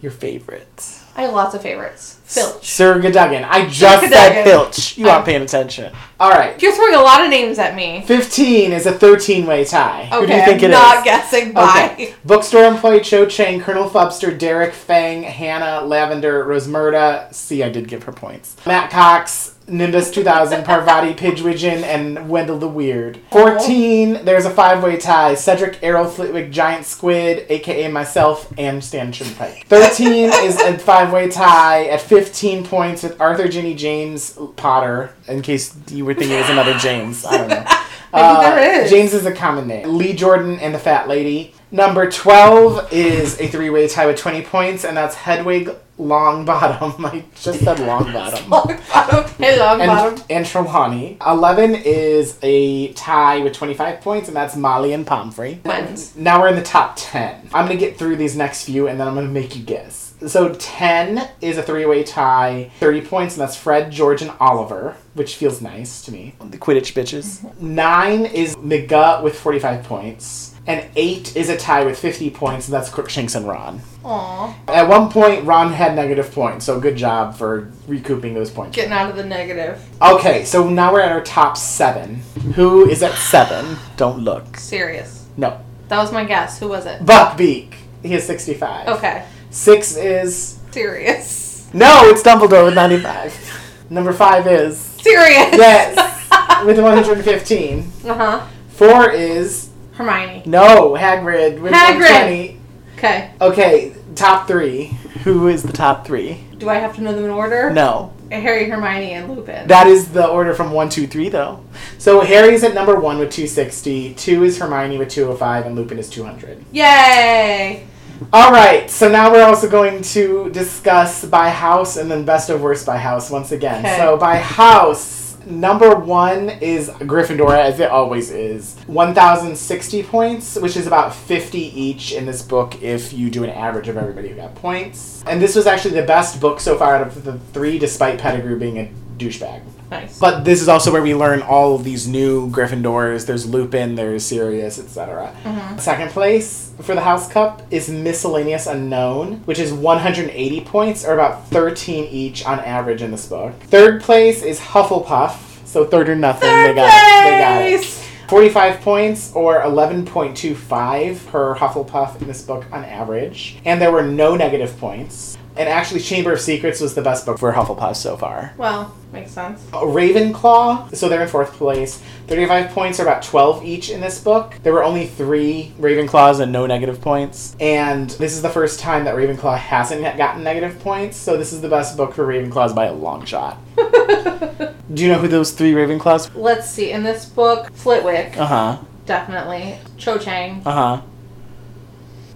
B: your favorite.
A: I have lots of favorites. Filch.
B: Sir Cadogan. I just said Filch. You aren't paying attention. All right.
A: You're throwing a lot of names at me.
B: 15 is a 13 way tie.
A: Okay,
B: Who do you think
A: I'm
B: it is?
A: not guessing. Bye.
B: Okay. Bookstore employee Cho Chang, Colonel Fubster, Derek Fang, Hannah Lavender, Rosmerta. See, I did give her points. Matt Cox, Nimbus 2000, Parvati Pigwidgeon, and Wendell the Weird. 14, there's a five way tie Cedric Errol Flitwick, Giant Squid, aka myself, and Stan Pike. 13 is a five way tie at 15 points with Arthur Ginny James Potter, in case you were thinking it was another James. I don't know.
A: Maybe uh, there is.
B: James is a common name. Lee Jordan and the Fat Lady. Number 12 is a three way tie with 20 points, and that's Hedwig Longbottom. I just said Longbottom.
A: Long bottom. Hey, long bottom.
B: and, and Trelawney. 11 is a tie with 25 points, and that's Molly and Pomfrey.
A: Wins.
B: Now we're in the top 10. I'm going to get through these next few, and then I'm going to make you guess. So 10 is a three-way tie, 30 points, and that's Fred, George, and Oliver, which feels nice to me. The Quidditch bitches. 9 is McGuh with 45 points. And 8 is a tie with 50 points, and that's Crookshanks and Ron.
A: Aw.
B: At one point, Ron had negative points, so good job for recouping those points.
A: Getting out of the negative.
B: Okay, so now we're at our top seven. Who is at seven? Don't look.
A: Sirius.
B: No.
A: That was my guess. Who was it?
B: Buckbeak. He has 65.
A: Okay.
B: Six is.
A: Sirius.
B: No, it's Dumbledore with 95. Number five is.
A: Sirius.
B: Yes, with 115.
A: Uh huh.
B: Four is.
A: Hermione.
B: No, Hagrid with
A: Hagrid. Okay.
B: Okay, top three. Who is the top three?
A: Do I have to know them in order?
B: No.
A: Harry, Hermione, and Lupin.
B: That is the order from one, two, three, though. So Harry's at number one with 260, two is Hermione with 205, and Lupin is 200.
A: Yay!
B: All right, so now we're also going to discuss by house and then best of worst by house once again.
A: Okay.
B: So by house, number one is Gryffindor, as it always is. 1,060 points, which is about 50 each in this book if you do an average of everybody who got points. And this was actually the best book so far out of the three, despite Pettigrew being a douchebag.
A: Nice.
B: But this is also where we learn all of these new Gryffindors. There's Lupin, there's Sirius, etc.
A: Mhm.
B: Second place for the House Cup is Miscellaneous Unknown, which is 180 points, or about 13 each on average in this book. Third place is Hufflepuff, so third or nothing.
A: Third
B: they got it. They got it.
A: place!
B: 45 points or 11.25 per Hufflepuff in this book on average. And there were no negative points. And actually, Chamber of Secrets was the best book for Hufflepuff so far.
A: Well, makes sense.
B: Ravenclaw, so they're in fourth place. 35 points are about 12 each in this book. There were only three Ravenclaws and no negative points. And this is the first time that Ravenclaw hasn't yet gotten negative points, so this is the best book for Ravenclaws by a long shot. Do you know who those three Ravenclaws?
A: Let's see. In this book, Flitwick,
B: Uh huh.
A: definitely. Cho Chang.
B: Uh huh.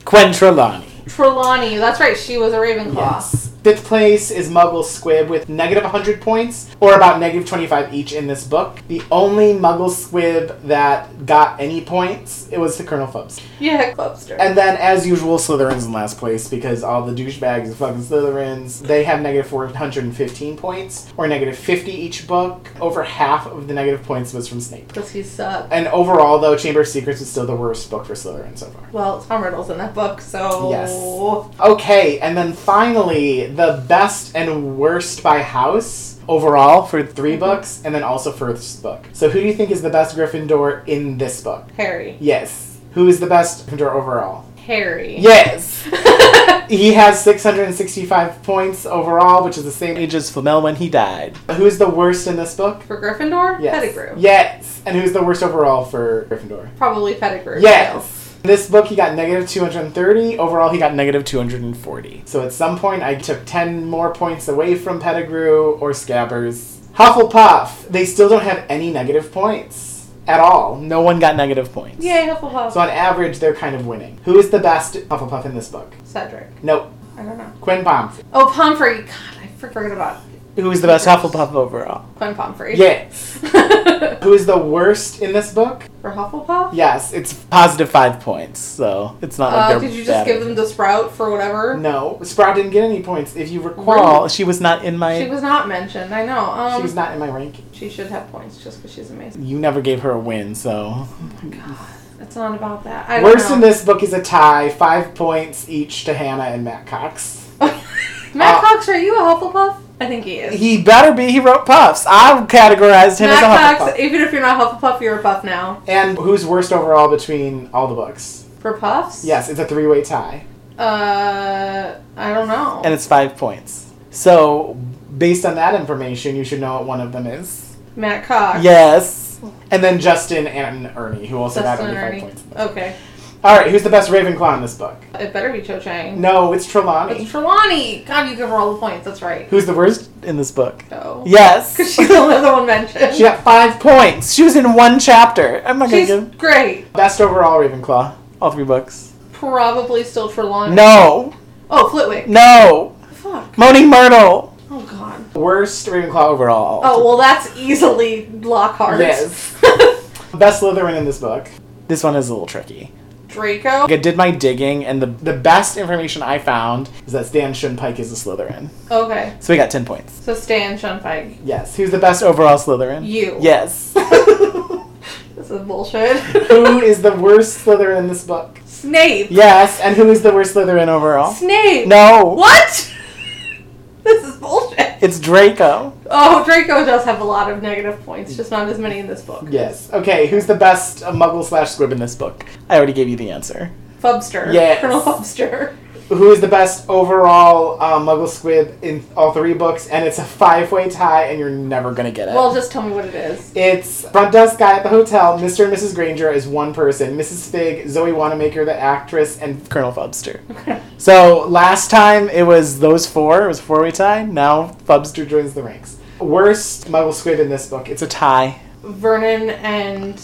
B: Gwen Trelawney.
A: That's right, she was a Ravenclaw.
B: Yes. Fifth place is Muggle Squib with negative 100 points, or about negative 25 each in this book. The only Muggle Squib that got any points, it was the Colonel Phubs.
A: Yeah, Clubster.
B: And then, as usual, Slytherin's in last place because all the douchebags of fucking Slytherins, they have negative 415 points, or negative 50 each book. Over half of the negative points was from Snape.
A: Because he sucked.
B: And overall, though, Chamber of Secrets is still the worst book for Slytherin so far.
A: Well, Tom Riddle's in that book, so.
B: Yes. Okay, and then finally, the best and worst by house overall for 3
A: Mhm.
B: books, and then also for this book. So, who do you think is the best Gryffindor in this book?
A: Harry.
B: Yes. Who is the best Gryffindor overall?
A: Harry.
B: Yes. he has 665 points overall, which is the same age as Flamel when he died. Who's the worst in this book?
A: For Gryffindor?
B: Yes.
A: Pettigrew.
B: Yes. And who's the worst overall for Gryffindor?
A: Probably Pettigrew.
B: Yes. This book, he got negative 230. Overall, he got negative 240. So at some point, I took 10 more points away from Pettigrew or Scabbers. Hufflepuff, they still don't have any negative points at all. No one got negative points.
A: Yay, Hufflepuff.
B: So on average, they're kind of winning. Who is the best Hufflepuff in this book?
A: Cedric.
B: Nope.
A: I don't know.
B: Quinn Pomfrey.
A: Oh, Pomfrey. God, I forgot about
B: Who is the best Hufflepuff overall?
A: Quinn Pomfrey.
B: Yes. Who is the worst in this book?
A: For Hufflepuff?
B: Yes, it's positive five points, so it's not like
A: Uh,
B: they're
A: did you just give them the sprout for whatever?
B: No, Sprout didn't get any points. If you recall, she was not in my.
A: She was not mentioned. I know. Um,
B: she was not in my ranking.
A: She should have points just because she's amazing.
B: You never gave her a win, so.
A: Oh my god, it's not about that. I don't
B: Worst
A: know.
B: in this book is a tie, five points each to Hannah and Matt Cox.
A: Matt
B: Uh,
A: Cox, are you a Hufflepuff? I think he is.
B: He better be. He wrote puffs. I've categorized him
A: Matt
B: as a
A: Cox,
B: Hufflepuff.
A: even if you're not Hufflepuff, you're a Puff now.
B: And who's worst overall between all the books?
A: For Puffs?
B: Yes, it's a three-way tie,
A: Uh, I don't know.
B: and it's five points. So, based on that information, you should know what one of them is.
A: Matt Cox.
B: Yes. And then Justin and Ernie, who also got
A: Justin
B: only five points.
A: Okay.
B: All right, who's the best Ravenclaw in this book?
A: It better be Cho Chang.
B: No, it's Trelawney.
A: It's Trelawney. God, you give her all the points. That's right.
B: Who's the worst in this book?
A: So.
B: Yes.
A: Because she's the only other one mentioned.
B: she got five points. She was in one chapter. I'm not gonna give
A: great.
B: best overall Ravenclaw. All three books.
A: Probably still Trelawney.
B: No,
A: Oh, Flitwick.
B: no.
A: Fuck.
B: Moaning Myrtle.
A: Oh, God.
B: Worst Ravenclaw overall.
A: Oh, well, that's easily Lockhart.
B: Yes. Best Slytherin in this book. This one is a little tricky.
A: Draco.
B: I did my digging, and the the best information I found is that Stan Shunpike is a Slytherin.
A: Okay.
B: So we got ten points.
A: So Stan Shunpike.
B: Yes. Who's the best overall Slytherin?
A: You.
B: Yes.
A: This is bullshit.
B: who is the worst Slytherin in this book?
A: Snape.
B: Yes. And who is the worst Slytherin overall?
A: Snape.
B: No.
A: What? this is bullshit.
B: It's Draco.
A: Oh, Draco does have a lot of negative points, just not as many in this book.
B: Yes. Okay. Who's the best uh, Muggle slash Squib in this book? I already gave you the answer.
A: Fubster.
B: Yes.
A: Colonel Fubster.
B: Who is the best overall uh, Muggle Squib in all three books, and it's a five-way tie, and you're never gonna get it.
A: Well, just tell me what it is.
B: It's front desk guy at the hotel. Mr. and Mrs. Granger is one person. Mrs. Figg, Zoe Wanamaker, the actress, and Colonel Fubster. so last time it was those four. It was a four-way tie. Now Fubster joins the ranks. Worst Muggle Squib in this book. It's a tie.
A: Vernon and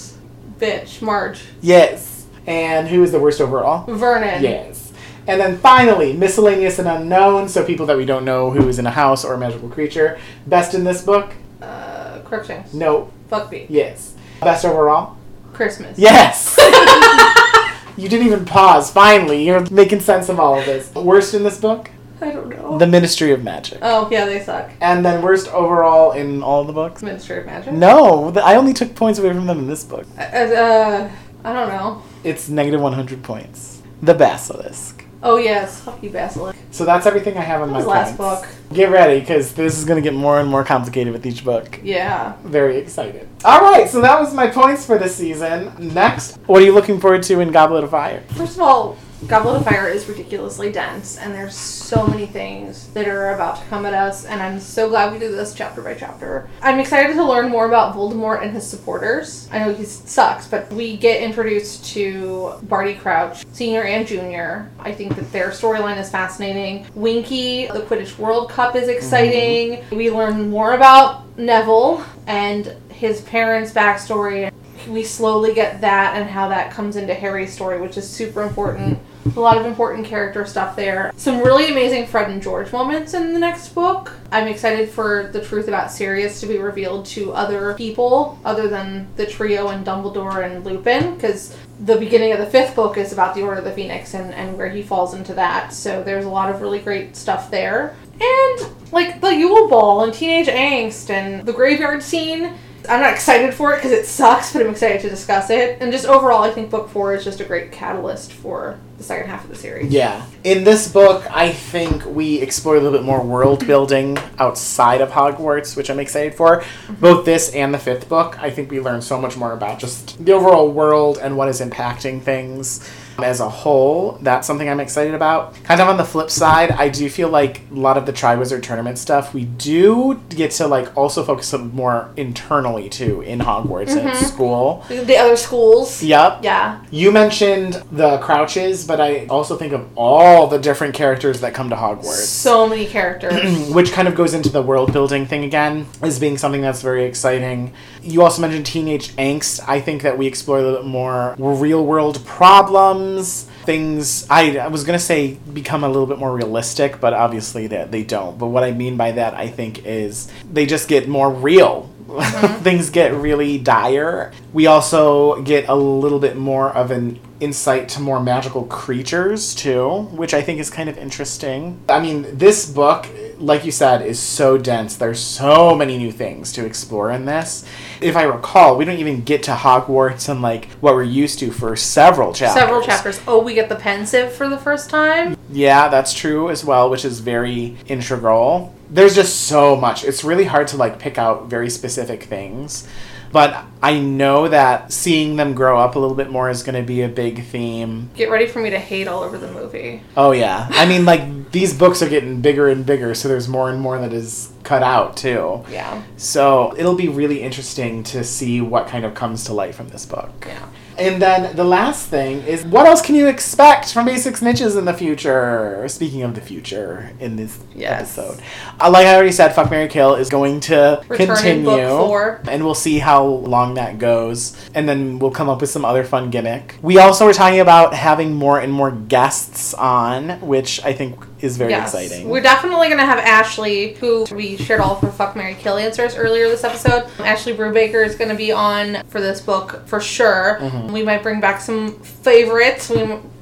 A: bitch Marge.
B: Yes. And who is the worst overall?
A: Vernon.
B: Yes. And then finally, miscellaneous and unknown, so people that we don't know who is in a house or a magical creature. Best in this book?
A: Uh, Crookshanks.
B: No.
A: Fuck me.
B: Yes. Best overall?
A: Christmas.
B: Yes! you didn't even pause. Finally, you're making sense of all of this. Worst in this book?
A: I don't know.
B: The Ministry of Magic.
A: oh yeah, they suck.
B: And then worst overall in all the books?
A: Ministry of Magic.
B: No, th- I only took points away from them in this book.
A: Uh, uh, I don't know.
B: It's negative 100 points. The Basilisk.
A: Oh yes, fuck you, Basilisk.
B: So that's everything I have on
A: That
B: my
A: was last
B: points.
A: book.
B: Get ready, because this is going to get more and more complicated with each book.
A: Yeah.
B: Very excited. All right, so that was my points for this season. Next, what are you looking forward to in Goblet of Fire?
A: First of all, Goblet of Fire is ridiculously dense, and there's so many things that are about to come at us, and I'm so glad we do this chapter by chapter. I'm excited to learn more about Voldemort and his supporters. I know he sucks, but we get introduced to Barty Crouch, Senior and Junior. I think that their storyline is fascinating. Winky, the Quidditch World Cup is exciting. Mm-hmm. We learn more about Neville and his parents' backstory we slowly get that and how that comes into Harry's story, which is super important. A lot of important character stuff there. Some really amazing Fred and George moments in the next book. I'm excited for the truth about Sirius to be revealed to other people other than the trio and Dumbledore and Lupin, because the beginning of the fifth book is about the Order of the Phoenix and, and where he falls into that. So there's a lot of really great stuff there. And like the Yule Ball and Teenage Angst and the graveyard scene. I'm not excited for it because it sucks, but I'm excited to discuss it. And just overall, I think book four is just a great catalyst for the second half of the series.
B: Yeah. In this book, I think we explore a little bit more world building outside of Hogwarts, which I'm excited for. Mm-hmm. Both this and the fifth book, I think we learn so much more about just the overall world and what is impacting things as a whole. That's something I'm excited about. Kind of on the flip side, I do feel like a lot of the Triwizard Tournament stuff, we do get to like also focus on more internally too in Hogwarts and at mm-hmm. school.
A: The other schools.
B: Yep.
A: Yeah.
B: You mentioned the crouches, but I also think of all the different characters that come to Hogwarts.
A: So many characters.
B: which kind of goes into the world building thing again, as being something that's very exciting. You also mentioned teenage angst. I think that we explore a little bit more real world problems, things. I, I was going to say become a little bit more realistic, but obviously that they don't. But what I mean by that, I think, is they just get more real. Mm-hmm. things get really dire. We also get a little bit more of an insight to more magical creatures too, which I think is kind of interesting. I mean, this book, like you said, is so dense. There's so many new things to explore in this. If I recall, we don't even get to Hogwarts and like what we're used to for several chapters.
A: Several chapters. Oh, we get the Pensieve for the first time.
B: Yeah, that's true as well, which is very integral. There's just so much. It's really hard to like pick out very specific things. But I know that seeing them grow up a little bit more is going to be a big theme.
A: Get ready for me to hate all over the movie.
B: Oh yeah. I mean like these books are getting bigger and bigger, so there's more and more that is cut out too.
A: Yeah.
B: So it'll be really interesting to see what kind of comes to light from this book.
A: Yeah.
B: And then the last thing is what else can you expect from Basic Snitches in the future? Speaking of the future in this
A: Yes.
B: episode. Uh, like I already said, Fuck Mary Kill is going to
A: Return in
B: continue.
A: book four.
B: And we'll see how long that goes. And then we'll come up with some other fun gimmick. We also were talking about having more and more guests on, which I think is very
A: Yes.
B: exciting.
A: We're definitely going to have Ashley, who we shared all of her Fuck Mary Kill answers earlier this episode. Ashley Brubaker is going to be on for this book for sure.
B: Mm-hmm.
A: We might bring back some favorites. We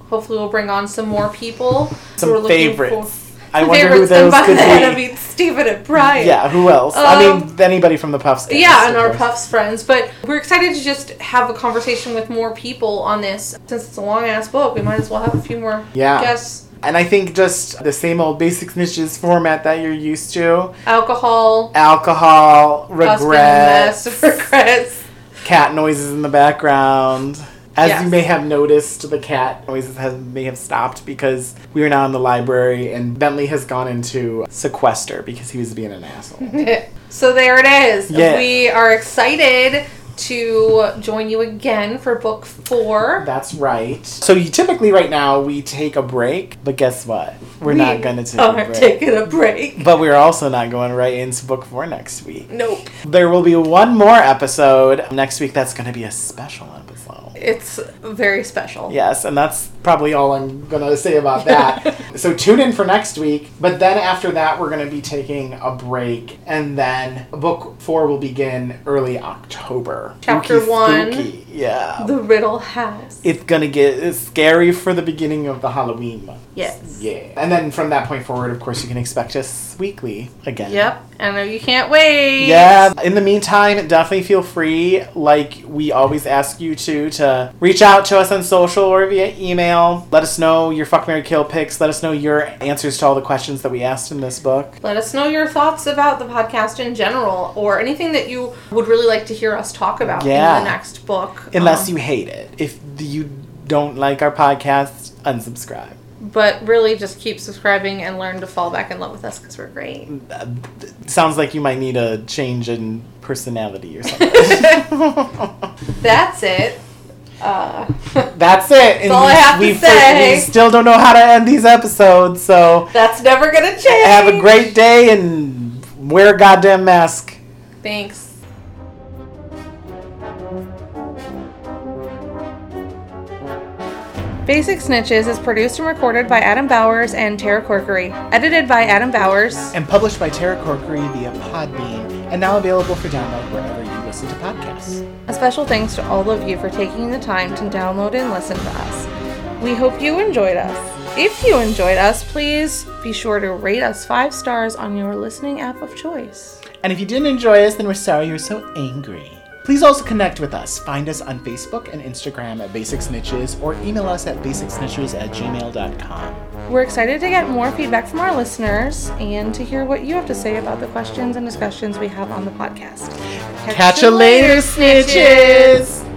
A: hopefully we'll bring on some more people.
B: Some
A: who we're looking
B: favorites.
A: for-
B: I wonder who those could
A: that I
B: be.
A: mean Stephen and Brian.
B: Yeah, who else? I
A: Um,
B: mean, anybody from the Puffs. cast,
A: Yeah, and our
B: course.
A: Puffs friends. But we're excited to just have a conversation with more people on this. Since it's a long ass book, we might as well have a few more
B: Yeah.
A: guests.
B: And I think just the same old basic snitches format that you're used to.
A: Alcohol,
B: Alcohol, regrets,
A: mess, regrets.
B: cat noises in the background. As
A: Yes.
B: you may have noticed, the cat noises has, may have stopped because we are now in the library and Bentley has gone into sequester because he was being an asshole.
A: so there it is.
B: Yeah.
A: We are excited to join you again for book four.
B: That's right. So you typically right now we take a break, but guess what? We're not going to take
A: are
B: a break.
A: taking a break.
B: but we're also not going right into book four next week.
A: Nope.
B: There will be one more episode next week that's going to be a special episode.
A: It's very special.
B: Yes, and that's probably all I'm going to say about that. so tune in for next week, but then after that, we're going to be taking a break, and then book four will begin early October.
A: Chapter
B: Spooky,
A: one.
B: spooky. Yeah.
A: The Riddle House.
B: it's going to get scary for the beginning of the Halloween month.
A: Yes.
B: Yeah. And then from that point forward, of course, you can expect us weekly again.
A: Yep. And I know you can't wait.
B: Yeah. In the meantime, definitely feel free, like we always ask you to, to reach out to us on social or via email. Let us know your fuck Mary Kill picks. Let us know your answers to all the questions that we asked in this book.
A: Let us know your thoughts about the podcast in general or anything that you would really like to hear us talk about
B: Yeah.
A: in the next book.
B: Unless
A: Um,
B: you hate it. If you don't like our podcast, unsubscribe.
A: But really just keep subscribing and learn to fall back in love with us because we're great.
B: Uh, sounds like you might need a change in personality or something.
A: That's it. Uh,
B: That's it. And
A: all I have to say.
B: we still don't know how to end these episodes, so
A: that's never going to change.
B: have a great day and wear a goddamn mask.
A: Thanks. Basic Snitches is produced and recorded by Adam Bowers and Tara Corkery. Edited by Adam Bowers.
B: And published by Tara Corkery via Podbean, and now available for download wherever you listen to podcasts.
A: A special thanks to all of you for taking the time to download and listen to us. We hope you enjoyed us. If you enjoyed us, please be sure to rate us five stars on your listening app of choice.
B: And if you didn't enjoy us, then we're sorry you're so angry. Please also connect with us. Find us on Facebook and Instagram at Basic Snitches or email us at basicsnitches at gmail.com.
A: We're excited to get more feedback from our listeners and to hear what you have to say about the questions and discussions we have on the podcast.
B: Catch you later, snitches!